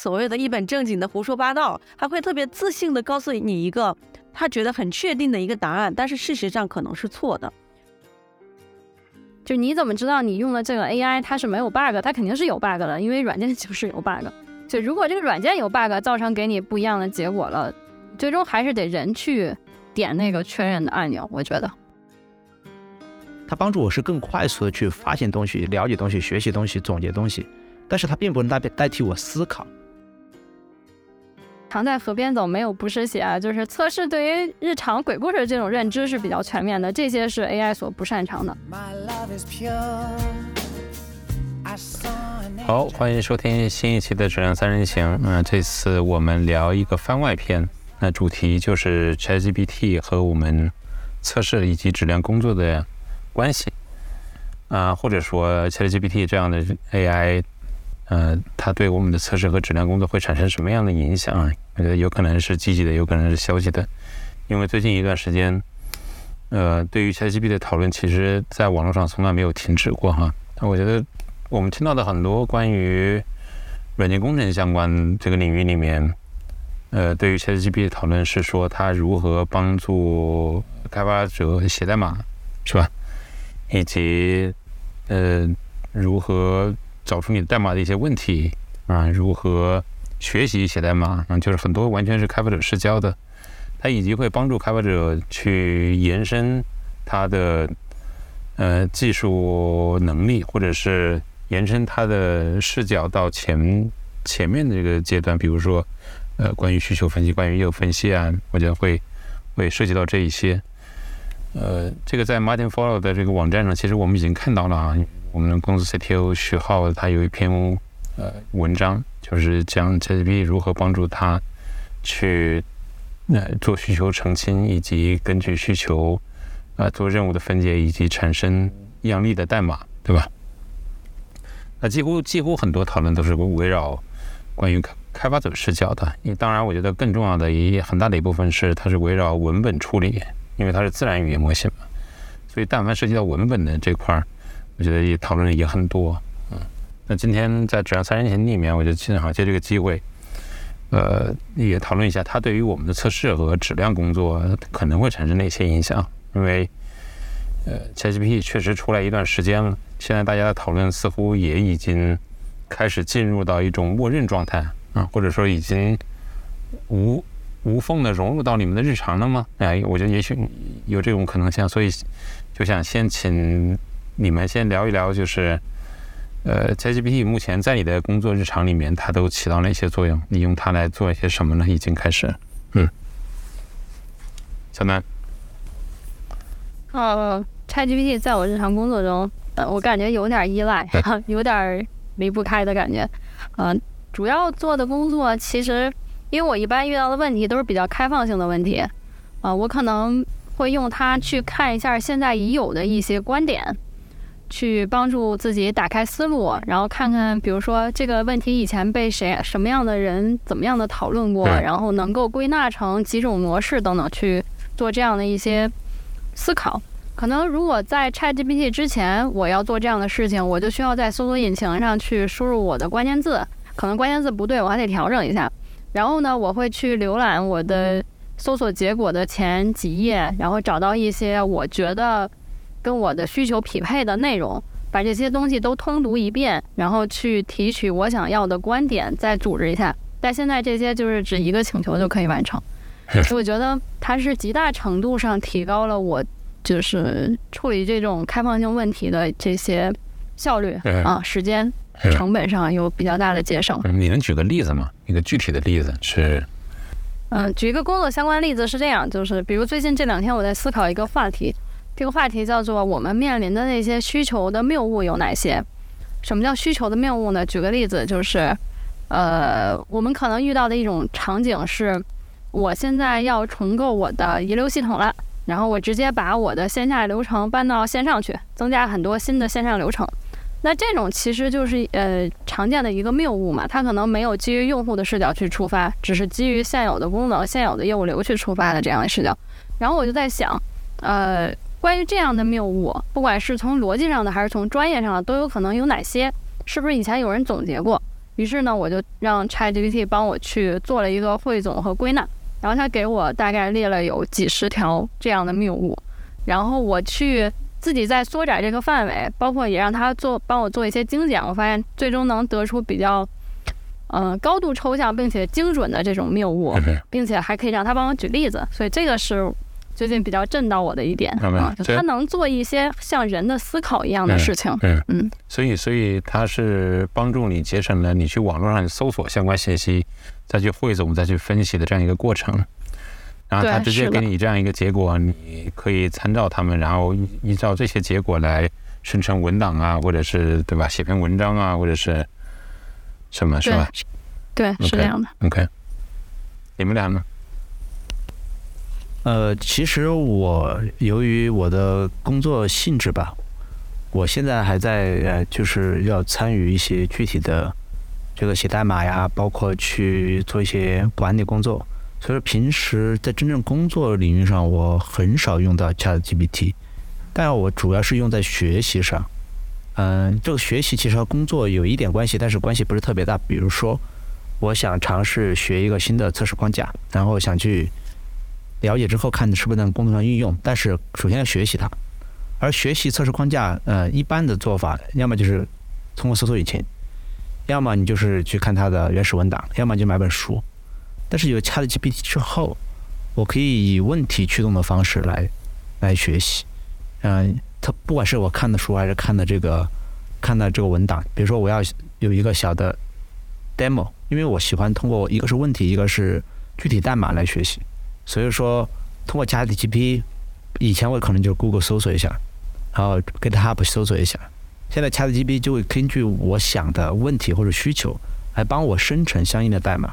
所谓的一本正经的胡说八道，还会特别自信的告诉你一个他觉得很确定的一个答案，但是事实上可能是错的。就你怎么知道你用的这个 AI 它是没有 bug？它肯定是有 bug 的，因为软件 就是有 bug。就如果这个软件有 bug，造成给你不一样的结果了，最终还是得人去点那个确认的按钮。我觉得，它帮助我是更快速的去发现东西、了解东西、学习东西、总结东西，但是它并不能代代替我思考。常在河边走，没有不湿鞋啊！就是测试对于日常鬼故事这种认知是比较全面的，这些是 AI 所不擅长的。好，欢迎收听新一期的《质量三人行》。嗯，这次我们聊一个番外篇，那主题就是 ChatGPT 和我们测试以及质量工作的关系啊，或者说 ChatGPT 这样的 AI。呃，它对我们的测试和质量工作会产生什么样的影响啊？我觉得有可能是积极的，有可能是消极的。因为最近一段时间，呃，对于 ChatGPT 的讨论，其实在网络上从来没有停止过哈。我觉得我们听到的很多关于软件工程相关这个领域里面，呃，对于 ChatGPT 的讨论是说它如何帮助开发者写代码，是吧？以及呃，如何找出你的代码的一些问题啊，如何学习写代码啊，就是很多完全是开发者视角的，它以及会帮助开发者去延伸他的呃技术能力，或者是延伸他的视角到前前面的这个阶段，比如说呃关于需求分析、关于业务分析啊，我觉得会会涉及到这一些。呃，这个在 Martin Follow 的这个网站上，其实我们已经看到了啊。我们的公司 CTO 徐浩他有一篇呃文章，就是讲 ChatGPT 如何帮助他去呃做需求澄清，以及根据需求啊做任务的分解，以及产生样例的代码，对吧？那几乎几乎很多讨论都是围绕关于开开发者视角的。因为当然，我觉得更重要的一很大的一部分是它是围绕文本处理，因为它是自然语言模型嘛，所以但凡涉及到文本的这块儿。我觉得也讨论的也很多，嗯，那今天在质量三人行里面，我就正好借这个机会，呃，也讨论一下它对于我们的测试和质量工作可能会产生哪些影响。因为，呃，ChatGPT 确实出来一段时间了，现在大家的讨论似乎也已经开始进入到一种默认状态啊，或者说已经无无缝的融入到你们的日常了吗？哎，我觉得也许有这种可能性，所以就想先请。你们先聊一聊，就是呃，ChatGPT 目前在你的工作日常里面，它都起到哪些作用？你用它来做一些什么呢？已经开始，嗯，小南，呃，ChatGPT 在我日常工作中，呃，我感觉有点依赖，有点离不开的感觉。嗯，主要做的工作其实，因为我一般遇到的问题都是比较开放性的问题，啊，我可能会用它去看一下现在已有的一些观点。去帮助自己打开思路，然后看看，比如说这个问题以前被谁、什么样的人、怎么样的讨论过，然后能够归纳成几种模式等等，去做这样的一些思考。可能如果在 ChatGPT 之前，我要做这样的事情，我就需要在搜索引擎上去输入我的关键字，可能关键字不对，我还得调整一下。然后呢，我会去浏览我的搜索结果的前几页，然后找到一些我觉得。跟我的需求匹配的内容，把这些东西都通读一遍，然后去提取我想要的观点，再组织一下。但现在这些就是只一个请求就可以完成，所以我觉得它是极大程度上提高了我就是处理这种开放性问题的这些效率啊，时间成本上有比较大的节省。你能举个例子吗？一个具体的例子是？嗯，举一个工作相关例子是这样，就是比如最近这两天我在思考一个话题。这个话题叫做我们面临的那些需求的谬误有哪些？什么叫需求的谬误呢？举个例子，就是，呃，我们可能遇到的一种场景是，我现在要重构我的遗留系统了，然后我直接把我的线下流程搬到线上去，增加很多新的线上流程。那这种其实就是呃常见的一个谬误嘛，它可能没有基于用户的视角去出发，只是基于现有的功能、现有的业务流去出发的这样的视角。然后我就在想，呃。关于这样的谬误，不管是从逻辑上的还是从专业上的，都有可能有哪些？是不是以前有人总结过？于是呢，我就让 ChatGPT 帮我去做了一个汇总和归纳，然后他给我大概列了有几十条这样的谬误，然后我去自己再缩窄这个范围，包括也让他做帮我做一些精简，我发现最终能得出比较。嗯，高度抽象并且精准的这种谬误，并且还可以让他帮我举例子，所以这个是最近比较震到我的一点啊，就他能做一些像人的思考一样的事情。嗯嗯，所以所以他是帮助你节省了你去网络上搜索相关信息，再去汇总、再去分析的这样一个过程。然后他直接给你这样一个结果，你可以参照他们，然后依照这些结果来生成文档啊，或者是对吧，写篇文章啊，或者是。什么是吧？对，是这样的。OK，你们俩呢？呃，其实我由于我的工作性质吧，我现在还在呃，就是要参与一些具体的这个写代码呀，包括去做一些管理工作。所以说，平时在真正工作领域上，我很少用到 ChatGPT，但我主要是用在学习上。嗯，这个学习其实和工作有一点关系，但是关系不是特别大。比如说，我想尝试学一个新的测试框架，然后想去了解之后看是不是能工作上运用。但是首先要学习它，而学习测试框架，呃，一般的做法，要么就是通过搜索引擎，要么你就是去看它的原始文档，要么就买本书。但是有 ChatGPT 之后，我可以以问题驱动的方式来来学习，嗯。它不管是我看的书还是看的这个看的这个文档，比如说我要有一个小的 demo，因为我喜欢通过一个是问题，一个是具体代码来学习，所以说通过 ChatGPT，以前我可能就 Google 搜索一下，然后 GitHub 搜索一下，现在 ChatGPT 就会根据我想的问题或者需求来帮我生成相应的代码，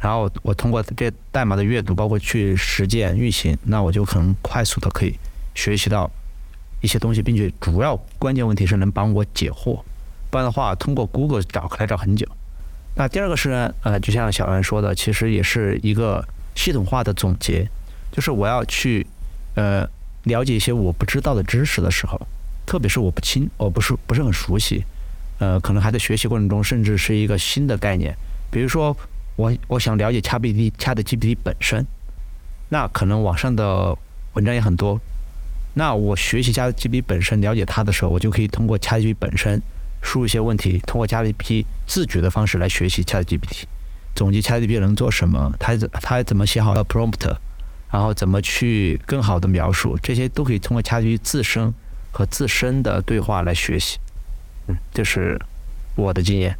然后我通过这代码的阅读，包括去实践运行，那我就可能快速的可以学习到。一些东西，并且主要关键问题是能帮我解惑，不然的话，通过 Google 找可来找很久。那第二个是，呃，就像小安说的，其实也是一个系统化的总结，就是我要去，呃，了解一些我不知道的知识的时候，特别是我不清，我不是不是很熟悉，呃，可能还在学习过程中，甚至是一个新的概念，比如说我我想了解 ChatGPT ChatGPT 本身，那可能网上的文章也很多。那我学习 ChatGPT 本身了解它的时候，我就可以通过 ChatGPT 本身输入一些问题，通过 ChatGPT 自觉的方式来学习 ChatGPT，总结 ChatGPT 能做什么，它怎它怎么写好 prompt，然后怎么去更好的描述，这些都可以通过 ChatGPT 自身和自身的对话来学习。嗯，这是我的经验。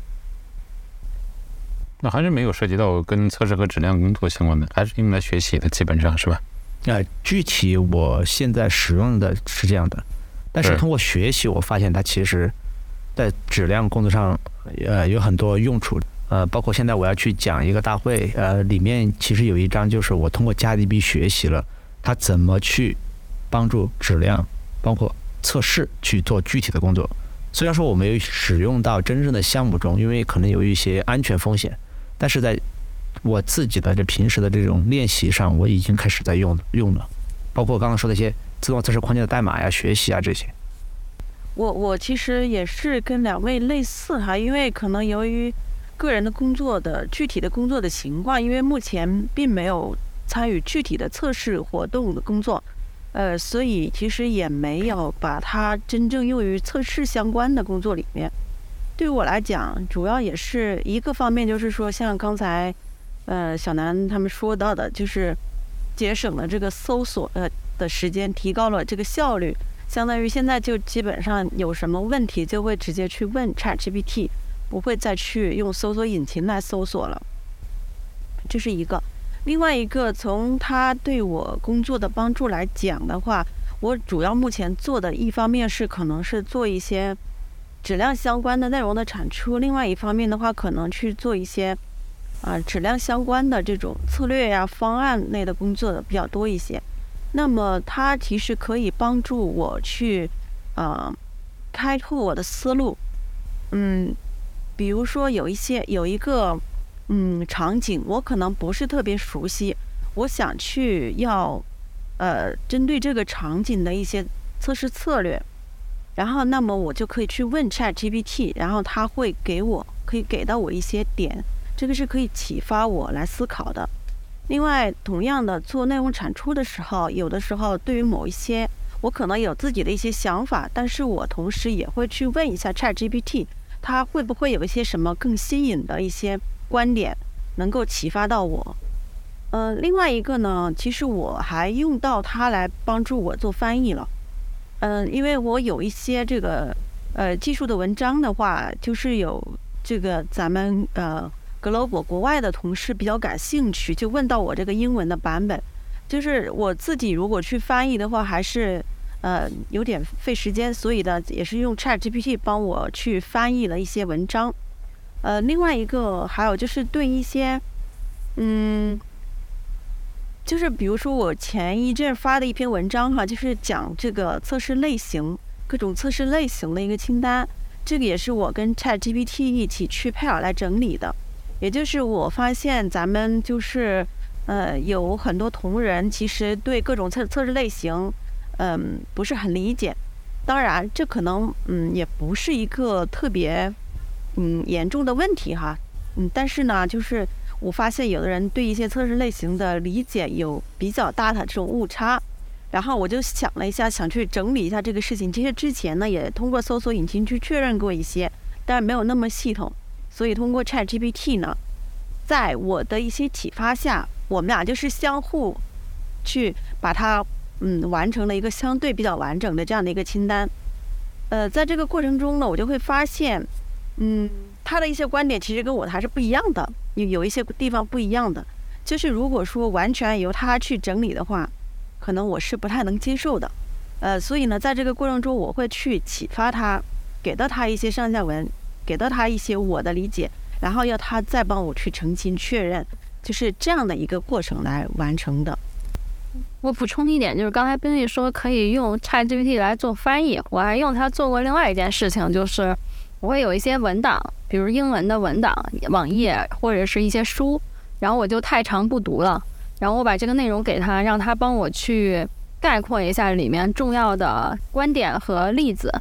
那还是没有涉及到跟测试和质量工作相关的，还是用来学习的，基本上是吧？呃，具体我现在使用的是这样的，但是通过学习，我发现它其实，在质量工作上，呃，有很多用处。呃，包括现在我要去讲一个大会，呃，里面其实有一章就是我通过 ChatGPT 学习了它怎么去帮助质量，包括测试去做具体的工作。虽然说我没有使用到真正的项目中，因为可能有一些安全风险，但是在我自己的这平时的这种练习上，我已经开始在用用了，包括刚刚说的一些自动测试框架的代码呀、学习啊这些。我我其实也是跟两位类似哈，因为可能由于个人的工作的具体的工作的情况，因为目前并没有参与具体的测试活动的工作，呃，所以其实也没有把它真正用于测试相关的工作里面。对于我来讲，主要也是一个方面，就是说像刚才。呃，小南他们说到的，就是节省了这个搜索呃的时间，提高了这个效率，相当于现在就基本上有什么问题就会直接去问 ChatGPT，不会再去用搜索引擎来搜索了。这是一个，另外一个从他对我工作的帮助来讲的话，我主要目前做的一方面是可能是做一些质量相关的内容的产出，另外一方面的话，可能去做一些。啊，质量相关的这种策略呀、方案类的工作的比较多一些。那么它其实可以帮助我去，呃，开拓我的思路。嗯，比如说有一些有一个嗯场景，我可能不是特别熟悉，我想去要呃针对这个场景的一些测试策略，然后那么我就可以去问 Chat GPT，然后他会给我。可以给到我一些点，这个是可以启发我来思考的。另外，同样的做内容产出的时候，有的时候对于某一些我可能有自己的一些想法，但是我同时也会去问一下 ChatGPT，它会不会有一些什么更新颖的一些观点能够启发到我。呃，另外一个呢，其实我还用到它来帮助我做翻译了。嗯，因为我有一些这个呃技术的文章的话，就是有这个咱们呃。Global 国外的同事比较感兴趣，就问到我这个英文的版本，就是我自己如果去翻译的话，还是呃有点费时间，所以呢，也是用 ChatGPT 帮我去翻译了一些文章。呃，另外一个还有就是对一些，嗯，就是比如说我前一阵发的一篇文章哈，就是讲这个测试类型，各种测试类型的一个清单，这个也是我跟 ChatGPT 一起去配好来整理的。也就是我发现咱们就是，呃，有很多同仁其实对各种测测试类型，嗯，不是很理解。当然，这可能嗯也不是一个特别嗯严重的问题哈。嗯，但是呢，就是我发现有的人对一些测试类型的理解有比较大的这种误差。然后我就想了一下，想去整理一下这个事情。其实之前呢，也通过搜索引擎去确认过一些，但是没有那么系统。所以通过 Chat GPT 呢，在我的一些启发下，我们俩就是相互去把它嗯完成了一个相对比较完整的这样的一个清单。呃，在这个过程中呢，我就会发现，嗯，他的一些观点其实跟我的还是不一样的，有有一些地方不一样的。就是如果说完全由他去整理的话，可能我是不太能接受的。呃，所以呢，在这个过程中，我会去启发他，给到他一些上下文。给到他一些我的理解，然后要他再帮我去澄清确认，就是这样的一个过程来完成的。我补充一点，就是刚才冰玉说可以用 ChatGPT 来做翻译，我还用它做过另外一件事情，就是我会有一些文档，比如英文的文档、网页或者是一些书，然后我就太长不读了，然后我把这个内容给他，让他帮我去概括一下里面重要的观点和例子。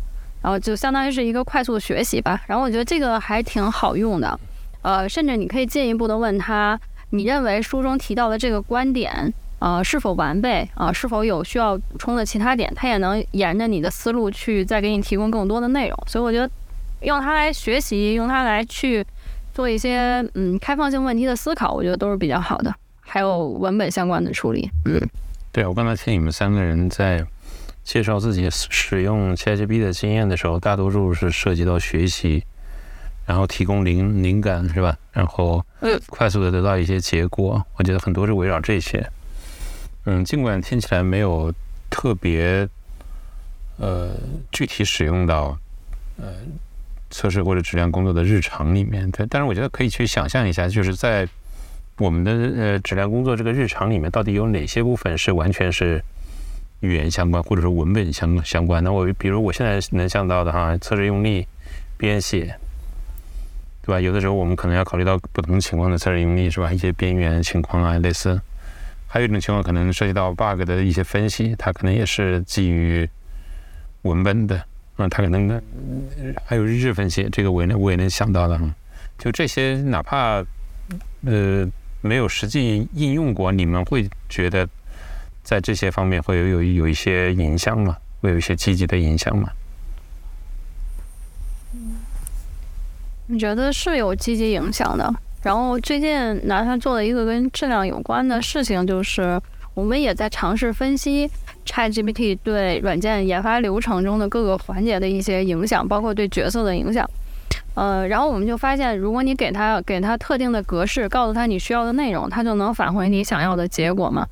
然后就相当于是一个快速学习吧。然后我觉得这个还挺好用的，呃，甚至你可以进一步的问他，你认为书中提到的这个观点，呃，是否完备啊？是否有需要补充的其他点？它也能沿着你的思路去再给你提供更多的内容。所以我觉得用它来学习，用它来去做一些嗯开放性问题的思考，我觉得都是比较好的。还有文本相关的处理。嗯，对我刚才听你们三个人在。介绍自己使用 ChatGPT 的经验的时候，大多数是涉及到学习，然后提供灵灵感，是吧？然后快速的得到一些结果。我觉得很多是围绕这些。嗯，尽管听起来没有特别呃具体使用到呃测试或者质量工作的日常里面，但但是我觉得可以去想象一下，就是在我们的呃质量工作这个日常里面，到底有哪些部分是完全是。语言相关，或者说文本相相关。那我比如我现在能想到的哈，测试用例、编写，对吧？有的时候我们可能要考虑到不同情况的测试用例，是吧？一些边缘情况啊，类似。还有一种情况可能涉及到 bug 的一些分析，它可能也是基于文本的。嗯，它可能还有日志分析，这个我也能我也能想到的哈。就这些，哪怕呃没有实际应用过，你们会觉得？在这些方面会有有有一些影响吗？会有一些积极的影响吗？你觉得是有积极影响的。然后最近拿它做了一个跟质量有关的事情，就是我们也在尝试分析 ChatGPT 对软件研发流程中的各个环节的一些影响，包括对角色的影响。呃，然后我们就发现，如果你给它给它特定的格式，告诉它你需要的内容，它就能返回你想要的结果嘛。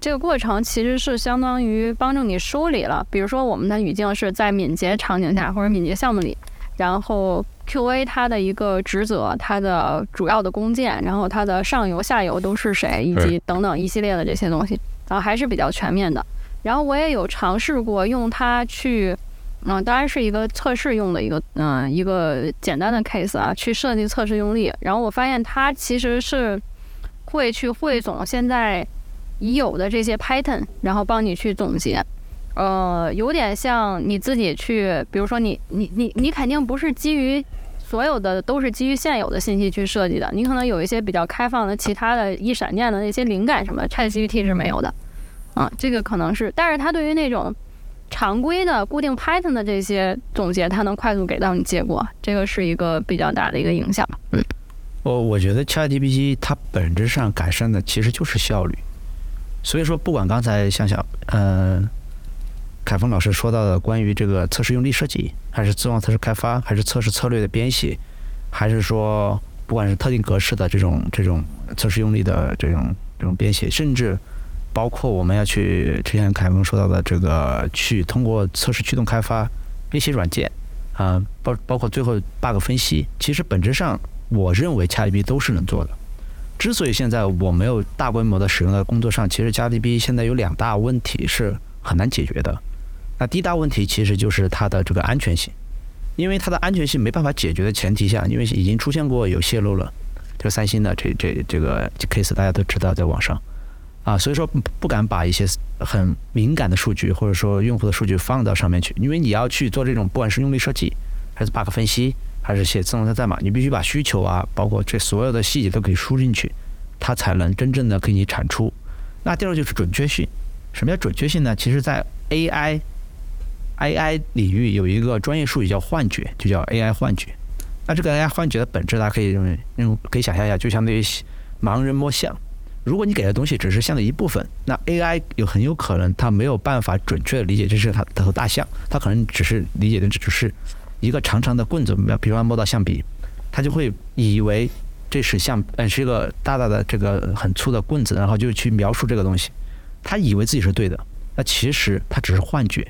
这个过程其实是相当于帮助你梳理了，比如说我们的语境是在敏捷场景下或者敏捷项目里，然后 QA 它的一个职责，它的主要的工件，然后它的上游下游都是谁，以及等等一系列的这些东西，然后还是比较全面的。然后我也有尝试过用它去，嗯，当然是一个测试用的一个，嗯，一个简单的 case 啊，去设计测试用例。然后我发现它其实是会去汇总现在。已有的这些 pattern，然后帮你去总结，呃，有点像你自己去，比如说你你你你肯定不是基于所有的都是基于现有的信息去设计的。你可能有一些比较开放的、其他的一闪电的那些灵感什么，ChatGPT 是没有的。啊，这个可能是，但是它对于那种常规的固定 Python 的这些总结，它能快速给到你结果，这个是一个比较大的一个影响。嗯，我我觉得 ChatGPT 它本质上改善的其实就是效率。所以说，不管刚才像小呃凯峰老师说到的关于这个测试用例设计，还是自动测试开发，还是测试策略的编写，还是说不管是特定格式的这种这种测试用例的这种这种编写，甚至包括我们要去之前凯峰说到的这个去通过测试驱动开发编写软件啊，包包括最后 bug 分析，其实本质上我认为 ChatGPT 都是能做的。之所以现在我没有大规模的使用在工作上，其实 ChatGPT 现在有两大问题是很难解决的。那第一大问题其实就是它的这个安全性，因为它的安全性没办法解决的前提下，因为已经出现过有泄露了，就三星的这这这个 case 大家都知道在网上啊，所以说不敢把一些很敏感的数据或者说用户的数据放到上面去，因为你要去做这种不管是用力设计还是 bug 分析。还是写自动化代码，你必须把需求啊，包括这所有的细节都可以输进去，它才能真正的给你产出。那第二就是准确性。什么叫准确性呢？其实，在 AI AI 领域有一个专业术语叫幻觉，就叫 AI 幻觉。那这个 AI 幻觉的本质，大家可以认为，嗯可以想象一下，就相当于盲人摸象。如果你给的东西只是象的一部分，那 AI 有很有可能它没有办法准确的理解这是它头大象，它可能只是理解的只是。一个长长的棍子，比如说摸到橡皮，他就会以为这是橡，嗯，是一个大大的这个很粗的棍子，然后就去描述这个东西，他以为自己是对的，那其实他只是幻觉。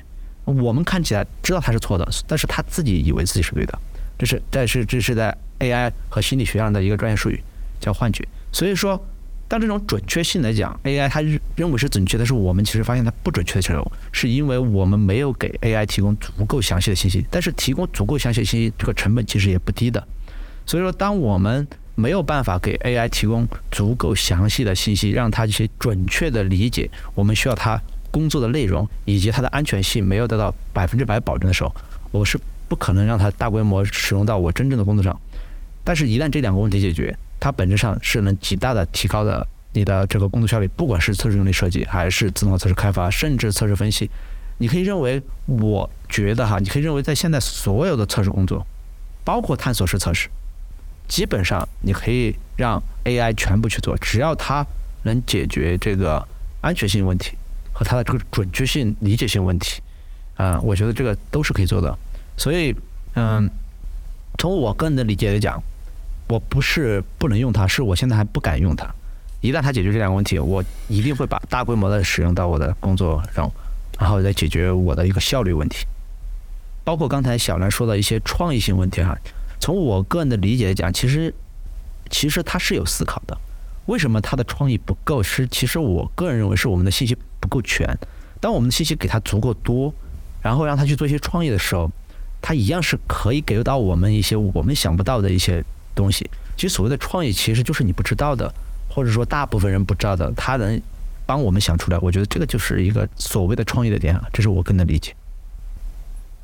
我们看起来知道他是错的，但是他自己以为自己是对的，这是但是这是在 AI 和心理学上的一个专业术语，叫幻觉。所以说。当这种准确性来讲，AI 它认为是准确，但是我们其实发现它不准确的时候，是因为我们没有给 AI 提供足够详细的信息。但是提供足够详细的信息，这个成本其实也不低的。所以说，当我们没有办法给 AI 提供足够详细的信息，让它去准确的理解我们需要它工作的内容以及它的安全性没有得到百分之百保证的时候，我是不可能让它大规模使用到我真正的工作上。但是，一旦这两个问题解决，它本质上是能极大的提高的你的这个工作效率，不管是测试用例设计，还是自动化测试开发，甚至测试分析，你可以认为，我觉得哈，你可以认为，在现在所有的测试工作，包括探索式测试，基本上你可以让 AI 全部去做，只要它能解决这个安全性问题和它的这个准确性、理解性问题，啊，我觉得这个都是可以做的。所以，嗯，从我个人的理解来讲。我不是不能用它，是我现在还不敢用它。一旦它解决这两个问题，我一定会把大规模的使用到我的工作上，然后再解决我的一个效率问题。包括刚才小兰说的一些创意性问题哈，从我个人的理解来讲，其实其实他是有思考的。为什么他的创意不够？是其实我个人认为是我们的信息不够全。当我们的信息给他足够多，然后让他去做一些创意的时候，他一样是可以给到我们一些我们想不到的一些。东西，其实所谓的创意，其实就是你不知道的，或者说大部分人不知道的，他能帮我们想出来。我觉得这个就是一个所谓的创意的点，这是我个人的理解。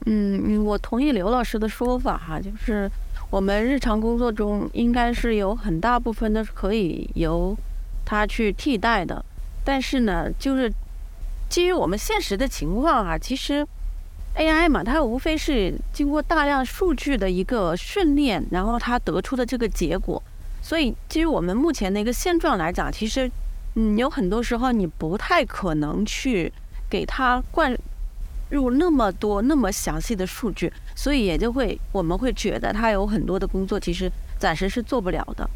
嗯，我同意刘老师的说法哈，就是我们日常工作中应该是有很大部分的是可以由它去替代的，但是呢，就是基于我们现实的情况啊，其实。AI 嘛，它无非是经过大量数据的一个训练，然后它得出的这个结果。所以，基于我们目前的一个现状来讲，其实，嗯，有很多时候你不太可能去给它灌入那么多、那么详细的数据，所以也就会我们会觉得它有很多的工作其实暂时是做不了的。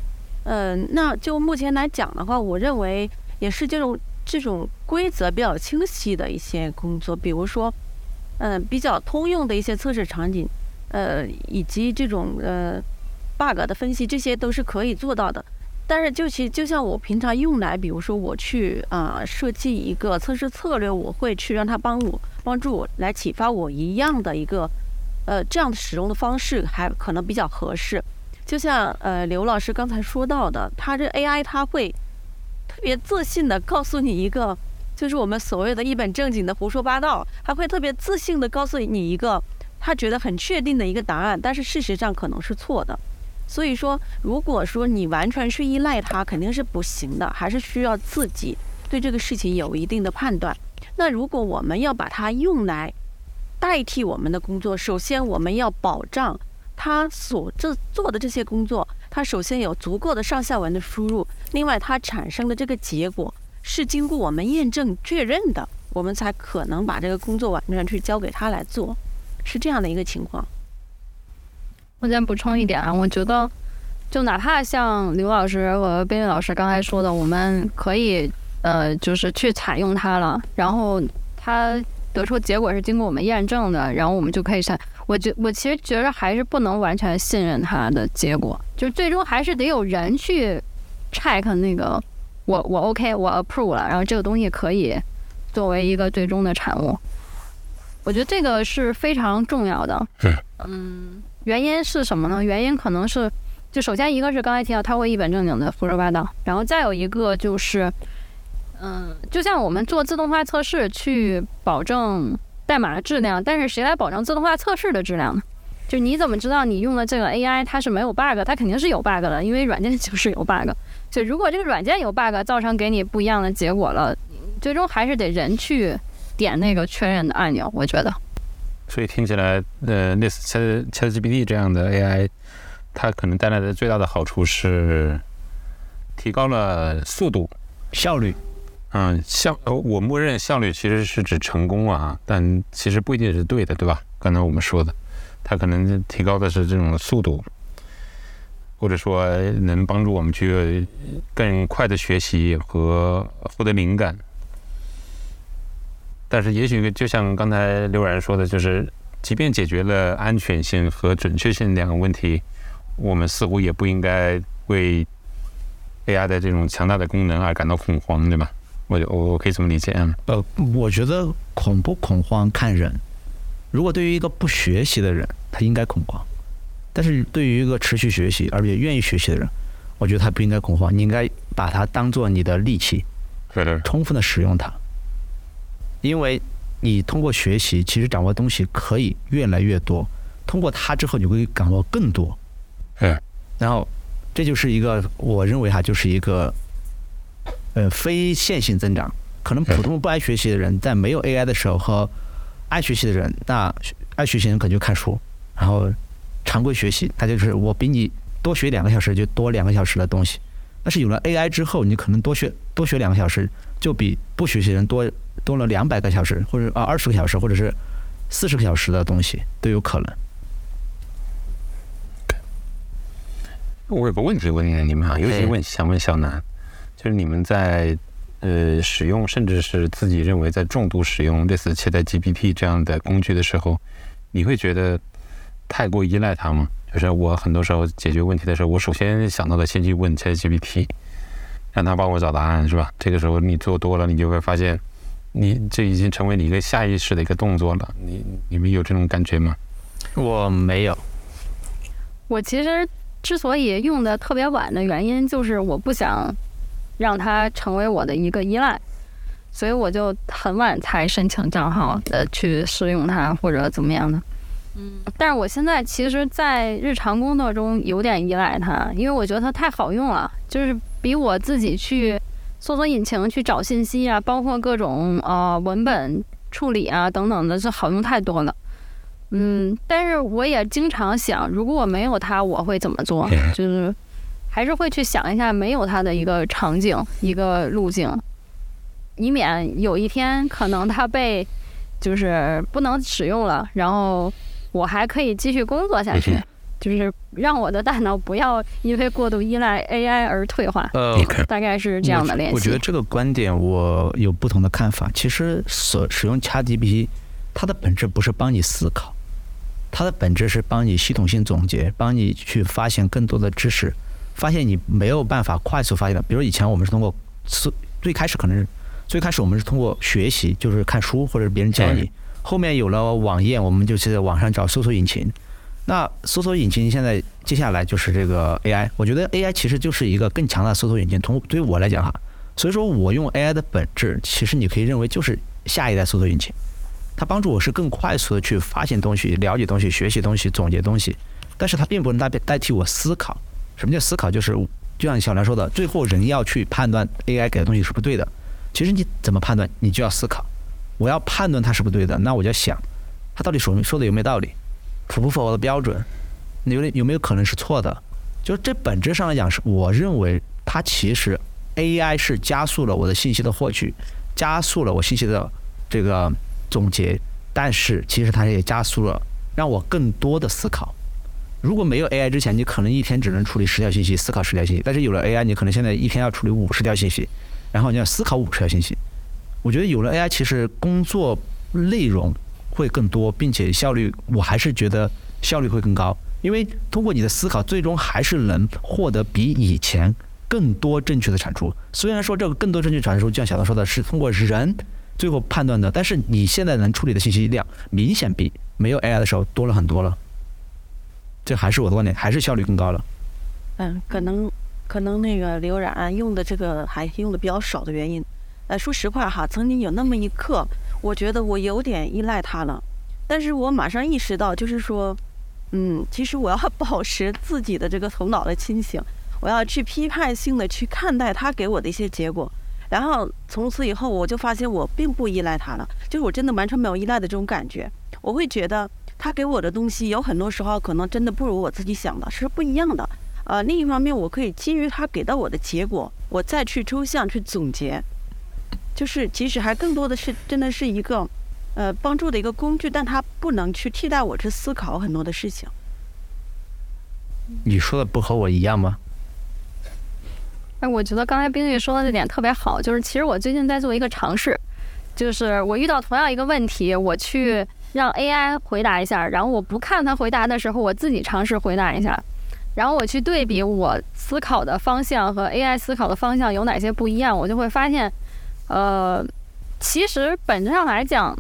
嗯，那就目前来讲的话，我认为也是这种这种规则比较清晰的一些工作，比如说。嗯，比较通用的一些测试场景，呃，以及这种呃 bug 的分析，这些都是可以做到的。但是，就其就像我平常用来，比如说我去啊设计一个测试策略，我会去让它帮我帮助我来启发我一样的一个呃这样的使用的方式，还可能比较合适。就像呃刘老师刚才说到的，他这 AI 他会特别自信的告诉你一个。就是我们所谓的一本正经的胡说八道，他会特别自信的告诉你一个他觉得很确定的一个答案，但是事实上可能是错的。所以说，如果说你完全去依赖它，肯定是不行的，还是需要自己对这个事情有一定的判断。那如果我们要把它用来代替我们的工作，首先我们要保障它所这做的这些工作，它首先有足够的上下文的输入，另外它产生的这个结果是经过我们验证确认的，我们才可能把这个工作完全去交给他来做，是这样的一个情况。我再补充一点啊，我觉得，就哪怕像刘老师和边边老师刚才说的，我们可以呃，就是去采用它了，然后它得出结果是经过我们验证的，然后我们就可以上。我觉我其实觉得还是不能完全信任它的结果，就最终还是得有人去 check 那个我我 OK 我 approve 了，然后这个东西可以作为一个最终的产物。我觉得这个是非常重要的。嗯。原因是什么呢？原因可能是，就首先一个是刚才提到他会一本正经的胡说八道，然后再有一个就是，嗯，就像我们做自动化测试去保证代码的质量，但是谁来保证自动化测试的质量呢？就你怎么知道你用的这个 AI 它是没有 bug？它肯定是有 bug 的，因为软件就是有 bug。所以如果这个软件有 bug，造成给你不一样的结果了，最终还是得人去点那个确认的按钮。我觉得。所以听起来，呃，类似 Chat ChatGPT 这样的 AI，它可能带来的最大的好处是提高了速度、效率。嗯，效呃，我默认效率其实是指成功啊，但其实不一定是对的，对吧？刚才我们说的，它可能提高的是这种速度，或者说能帮助我们去更快的学习和获得灵感。但是，也许就像刚才刘然说的，就是即便解决了安全性和准确性两个问题，我们似乎也不应该为 AI 的这种强大的功能而感到恐慌，对吧？我我我可以这么理解啊？呃，我觉得恐不恐慌看人。如果对于一个不学习的人，他应该恐慌；但是对于一个持续学习而且愿意学习的人，我觉得他不应该恐慌。你应该把它当做你的利器，充分的使用它。因为你通过学习，其实掌握东西可以越来越多。通过它之后，你会掌握更多。嗯。然后，这就是一个我认为哈，就是一个呃非线性增长。可能普通不爱学习的人，在没有 AI 的时候和爱学习的人，那爱学习人可能就看书，然后常规学习，他就是我比你多学两个小时就多两个小时的东西。但是有了 AI 之后，你可能多学多学两个小时，就比不学习人多。多了两百个小时，或者啊二十个小时，或者是四十个小时的东西都有可能。我有个问题问你们啊，尤其问想问小南，就是你们在呃使用，甚至是自己认为在重度使用类似 ChatGPT 这样的工具的时候，你会觉得太过依赖它吗？就是我很多时候解决问题的时候，我首先想到的先去问 ChatGPT，让他帮我找答案，是吧？这个时候你做多了，你就会发现。你这已经成为你一个下意识的一个动作了，你你们有这种感觉吗？我没有。我其实之所以用的特别晚的原因，就是我不想让它成为我的一个依赖，所以我就很晚才申请账号的去试用它或者怎么样的。嗯，但是我现在其实，在日常工作中有点依赖它，因为我觉得它太好用了，就是比我自己去。搜索引擎去找信息啊，包括各种呃文本处理啊等等的，是好用太多了。嗯，但是我也经常想，如果我没有它，我会怎么做？就是还是会去想一下没有它的一个场景、一个路径，以免有一天可能它被就是不能使用了，然后我还可以继续工作下去。就是让我的大脑不要因为过度依赖 AI 而退化，呃，大概是这样的联系。我觉得这个观点我有不同的看法。其实所使用 ChatGPT，它的本质不是帮你思考，它的本质是帮你系统性总结，帮你去发现更多的知识，发现你没有办法快速发现的。比如以前我们是通过最最开始可能是最开始我们是通过学习，就是看书或者是别人教你，后面有了网页，我们就去在网上找搜索引擎。那搜索引擎现在接下来就是这个 AI，我觉得 AI 其实就是一个更强大的搜索引擎。从对于我来讲哈，所以说我用 AI 的本质，其实你可以认为就是下一代搜索引擎。它帮助我是更快速的去发现东西、了解东西、学习东西、总结东西，但是它并不能代代替我思考。什么叫思考？就是就像小梁说的，最后人要去判断 AI 给的东西是不对的。其实你怎么判断，你就要思考。我要判断它是不对的，那我就想，它到底说说的有没有道理，符不符合我的标准，有有没有可能是错的？就这本质上来讲，是我认为它其实 AI 是加速了我的信息的获取，加速了我信息的这个。总结，但是其实它也加速了让我更多的思考。如果没有 AI 之前，你可能一天只能处理十条信息，思考十条信息；但是有了 AI，你可能现在一天要处理五十条信息，然后你要思考五十条信息。我觉得有了 AI，其实工作内容会更多，并且效率，我还是觉得效率会更高，因为通过你的思考，最终还是能获得比以前更多正确的产出。虽然说这个更多正确产出，就像小唐说的是通过人。最后判断的，但是你现在能处理的信息量明显比没有 AI 的时候多了很多了。这还是我的观点，还是效率更高了。嗯，可能可能那个刘冉用的这个还用的比较少的原因。呃，说实话哈，曾经有那么一刻，我觉得我有点依赖它了，但是我马上意识到，就是说，嗯，其实我要保持自己的这个头脑的清醒，我要去批判性的去看待它给我的一些结果。然后从此以后，我就发现我并不依赖他了，就是我真的完全没有依赖的这种感觉。我会觉得他给我的东西有很多时候可能真的不如我自己想的，是不一样的。呃，另一方面，我可以基于他给到我的结果，我再去抽象去总结，就是其实还更多的是真的是一个呃帮助的一个工具，但它不能去替代我去思考很多的事情。你说的不和我一样吗？哎，我觉得刚才冰玉说的这点特别好，就是其实我最近在做一个尝试，就是我遇到同样一个问题，我去让 AI 回答一下，然后我不看他回答的时候，我自己尝试回答一下，然后我去对比我思考的方向和 AI 思考的方向有哪些不一样，我就会发现，呃，其实本质上来讲，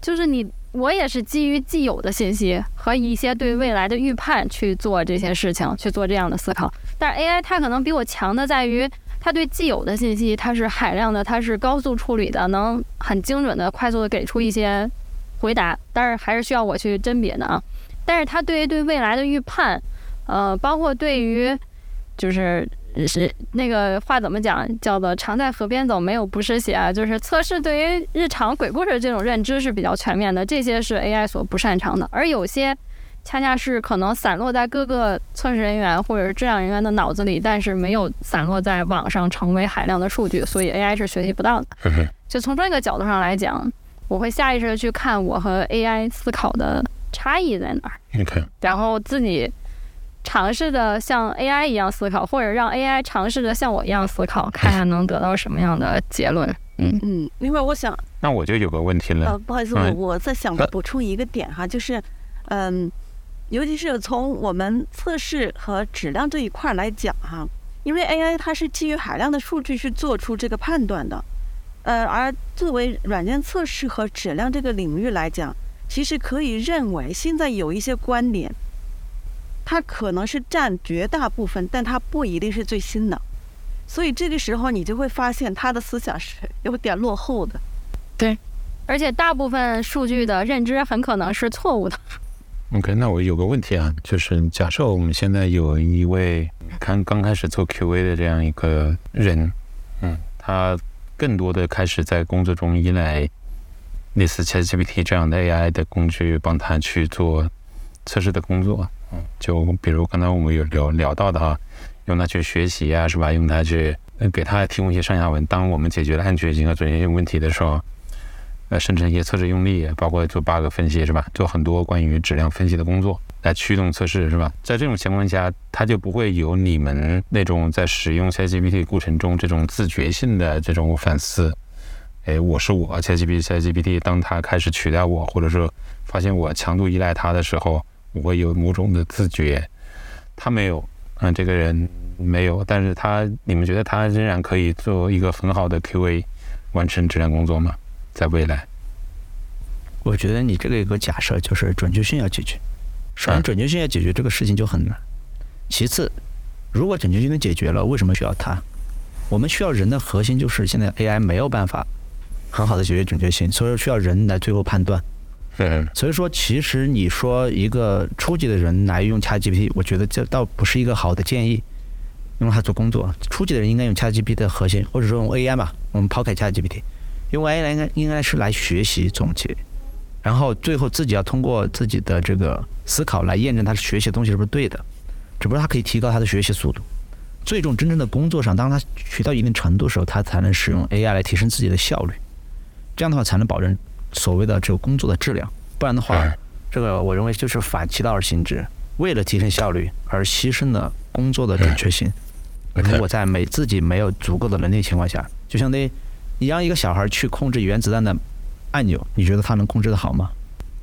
就是你。我也是基于既有的信息和一些对未来的预判去做这些事情，去做这样的思考。但是 AI 它可能比我强的在于，它对既有的信息它是海量的，它是高速处理的，能很精准的、快速的给出一些回答。但是还是需要我去甄别的啊。但是他对于对未来的预判，呃，包括对于就是。是那个话怎么讲？叫做“常在河边走，没有不湿鞋”啊。就是测试对于日常鬼故事这种认知是比较全面的，这些是 AI 所不擅长的。而有些恰恰是可能散落在各个测试人员或者是质量人员的脑子里，但是没有散落在网上成为海量的数据，所以 AI 是学习不到的。就从这个角度上来讲，我会下意识的去看我和 AI 思考的差异在哪儿，然后自己。尝试的像 AI 一样思考，或者让 AI 尝试着像我一样思考，看看能得到什么样的结论。嗯嗯。另外，我想，那我就有个问题了。呃，不好意思，我我在想补充一个点哈，就是，嗯，尤其是从我们测试和质量这一块来讲哈，因为 AI 它是基于海量的数据去做出这个判断的，呃，而作为软件测试和质量这个领域来讲，其实可以认为现在有一些观点。它可能是占绝大部分，但它不一定是最新的，所以这个时候你就会发现他的思想是 有点落后的。对，而且大部分数据的认知很可能是错误的。OK，那我有个问题啊，就是假设我们现在有一位刚刚开始做 QA 的这样一个人，嗯，他更多的开始在工作中依赖类似 ChatGPT 这样的 AI 的工具帮他去做测试的工作。就比如刚才我们有聊聊到的哈，用它去学习啊，是吧？用它去给它提供一些上下文。当我们解决了安全性和准确性问题的时候，呃，生成一些测试用例，包括做 bug 分析，是吧？做很多关于质量分析的工作来驱动测试，是吧？在这种情况下，它就不会有你们那种在使用 ChatGPT 过程中这种自觉性的这种反思。哎，我是我，ChatGPT，ChatGPT，当它开始取代我，或者说发现我强度依赖它的时候。我会有某种的自觉，他没有，嗯，这个人没有，但是他，你们觉得他仍然可以做一个很好的 QA，完成质量工作吗？在未来？我觉得你这个一个假设就是准确性要解决，首先准确性要解决这个事情就很难。其次，如果准确性能解决了，为什么需要它？我们需要人的核心就是现在 AI 没有办法很好的解决准确性，所以说需要人来最后判断。嗯所以说，其实你说一个初级的人来用 ChatGPT，我觉得这倒不是一个好的建议，用它做工作。初级的人应该用 ChatGPT 的核心，或者说用 AI 吧，我们抛开 ChatGPT，用 AI 应该应该是来学习总结，然后最后自己要通过自己的这个思考来验证他学习的东西是不是对的，只不过他可以提高他的学习速度。最终真正的工作上，当他学到一定程度的时候，他才能使用 AI 来提升自己的效率，这样的话才能保证所谓的这个工作的质量。不然的话，嗯这个我认为就是反其道而行之，为了提升效率而牺牲了工作的准确性。如果在没自己没有足够的能力情况下，就相当于你让一个小孩去控制原子弹的按钮，你觉得他能控制的好吗？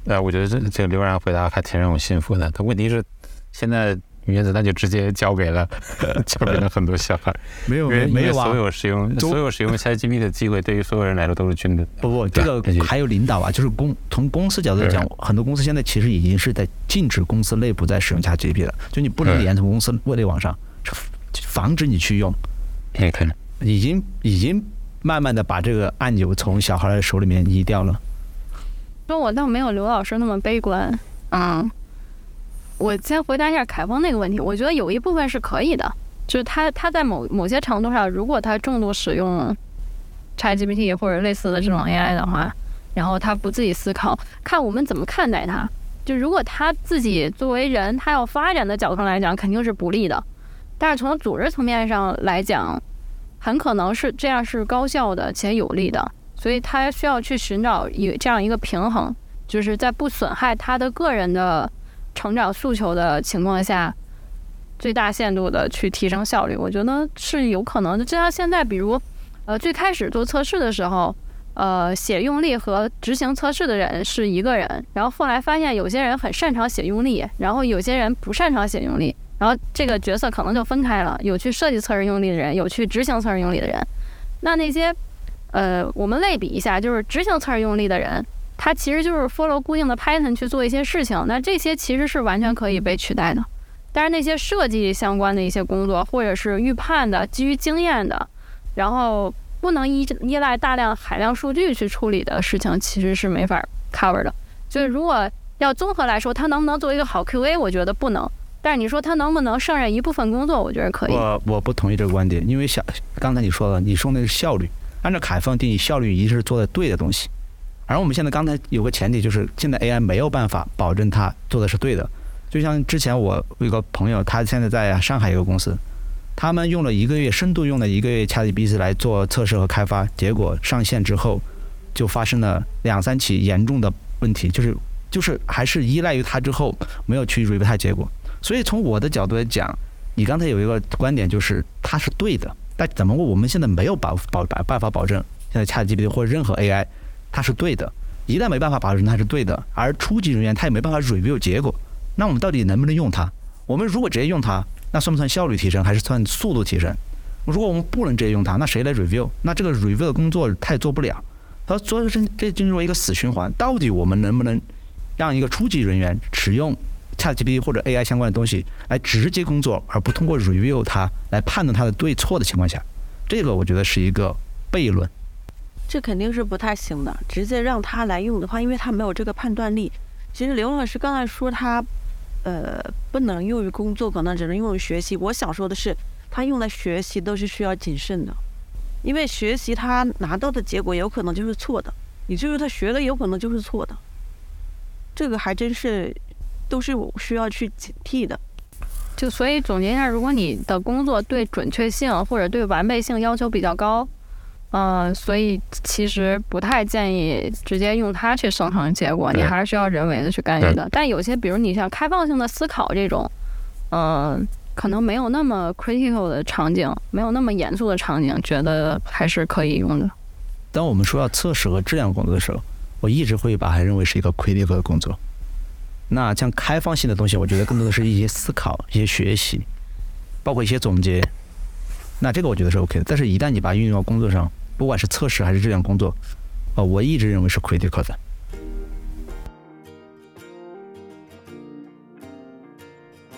呃，我觉得这这个刘然回答还挺让我信服的。他问题是，现在原子弹就直接交给了 交给了很多小孩，没有没有啊所，有使用所有使用 ChatGPT 的机会，对于所有人来说都是均等。不不，这个还有领导啊，就是公从公司角度来讲，很多公司现在其实已经是在禁止公司内部在使用 ChatGPT 了，就你不能连从公司内网上防止你去用，已经已经慢慢的把这个按钮从小孩的手里面移掉了。说我倒没有刘老师那么悲观，嗯，我先回答一下凯峰那个问题，我觉得有一部分是可以的，就是他他在某某些程度上，如果他重度使用 ChatGPT 或者类似的这种 AI 的话，然后他不自己思考，看我们怎么看待他。就如果他自己作为人，他要发展的角度来讲，肯定是不利的。但是从组织层面上来讲，很可能是这样是高效的且有利的。所以他需要去寻找一这样一个平衡，就是在不损害他的个人的成长诉求的情况下，最大限度的去提升效率。我觉得是有可能的。就像现在，比如呃最开始做测试的时候，呃写用例和执行测试的人是一个人，然后后来发现有些人很擅长写用例，然后有些人不擅长写用例，然后这个角色可能就分开了，有去设计测试用例的人，有去执行测试用例的人。那那些呃，我们类比一下，就是执行测试用力的人，他其实就是 follow 固定的 Python 去做一些事情，那这些其实是完全可以被取代的。但是那些设计相关的一些工作，或者是预判的、基于经验的，然后不能依依赖大量海量数据去处理的事情，其实是没法 cover 的。就是如果要综合来说，他能不能做一个好 QA，我觉得不能。但是你说他能不能胜任一部分工作，我觉得可以。我我不同意这个观点，因为小刚才你说了，你说那是效率，按照凯峰定义，效率一定是做的对的东西。而我们现在刚才有个前提，就是现在 AI 没有办法保证它做的是对的。就像之前我有个朋友，他现在在上海一个公司，他们用了一个月，深度用了一个月 ChatGPT 来做测试和开发，结果上线之后就发生了两三起严重的问题，就是就是还是依赖于它之后没有去 review 它结果。所以从我的角度来讲，你刚才有一个观点就是它是对的，但怎么我们现在没有保保保办法保证现在 ChatGPT 或者任何 AI 它是对的，一旦没办法保证它是对的，而初级人员他也没办法 review 结果，那我们到底能不能用它？我们如果直接用它，那算不算效率提升，还是算速度提升？如果我们不能直接用它，那谁来 review？那这个 review 的工作他也做不了，他所以这这进入一个死循环。到底我们能不能让一个初级人员使用 ChatGPT 或者 AI 相关的东西来直接工作，而不通过 review 它来判断它的对错的情况下，这个我觉得是一个悖论。这肯定是不太行的。直接让他来用的话，因为他没有这个判断力。其实刘老师刚才说他，呃，不能用于工作，可能只能用于学习。我想说的是，他用来学习都是需要谨慎的，因为学习他拿到的结果有可能就是错的，也就是他学的有可能就是错的。这个还真是都是我需要去警惕的。就所以总结一下，如果你的工作对准确性或者对完备性要求比较高，嗯、所以其实不太建议直接用它去生成结果，你还是需要人为的去干预的。但有些，比如你像开放性的思考这种，嗯、可能没有那么 critical 的场景，没有那么严肃的场景，觉得还是可以用的。当我们说要测试和质量工作的时候，我一直会把它认为是一个 critical 的工作。那像开放性的东西，我觉得更多的是一些思考、一些学习，包括一些总结。那这个我觉得是 OK 的。但是，一旦你把它运用到工作上，不管是测试还是质量工作，呃，我一直认为是 critical 的。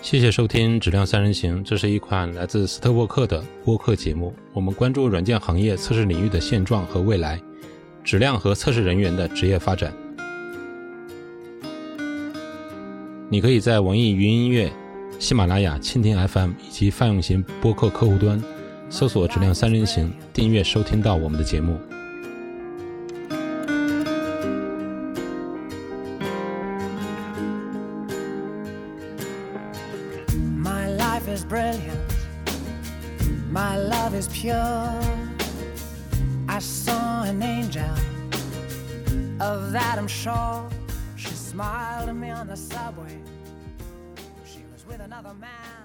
谢谢收听《质量三人行》，这是一款来自斯特沃克的播客节目。我们关注软件行业测试领域的现状和未来。质量和测试人员的职业发展。你可以在网易云音乐、喜马拉雅、蜻蜓 FM 以及泛用型播客客户端搜索“质量三人行”，订阅收听到我们的节目。My life is brilliant. My love is pure. I saw an angel. Of that I'm sure. Smiled at me on the subway. She was with another man.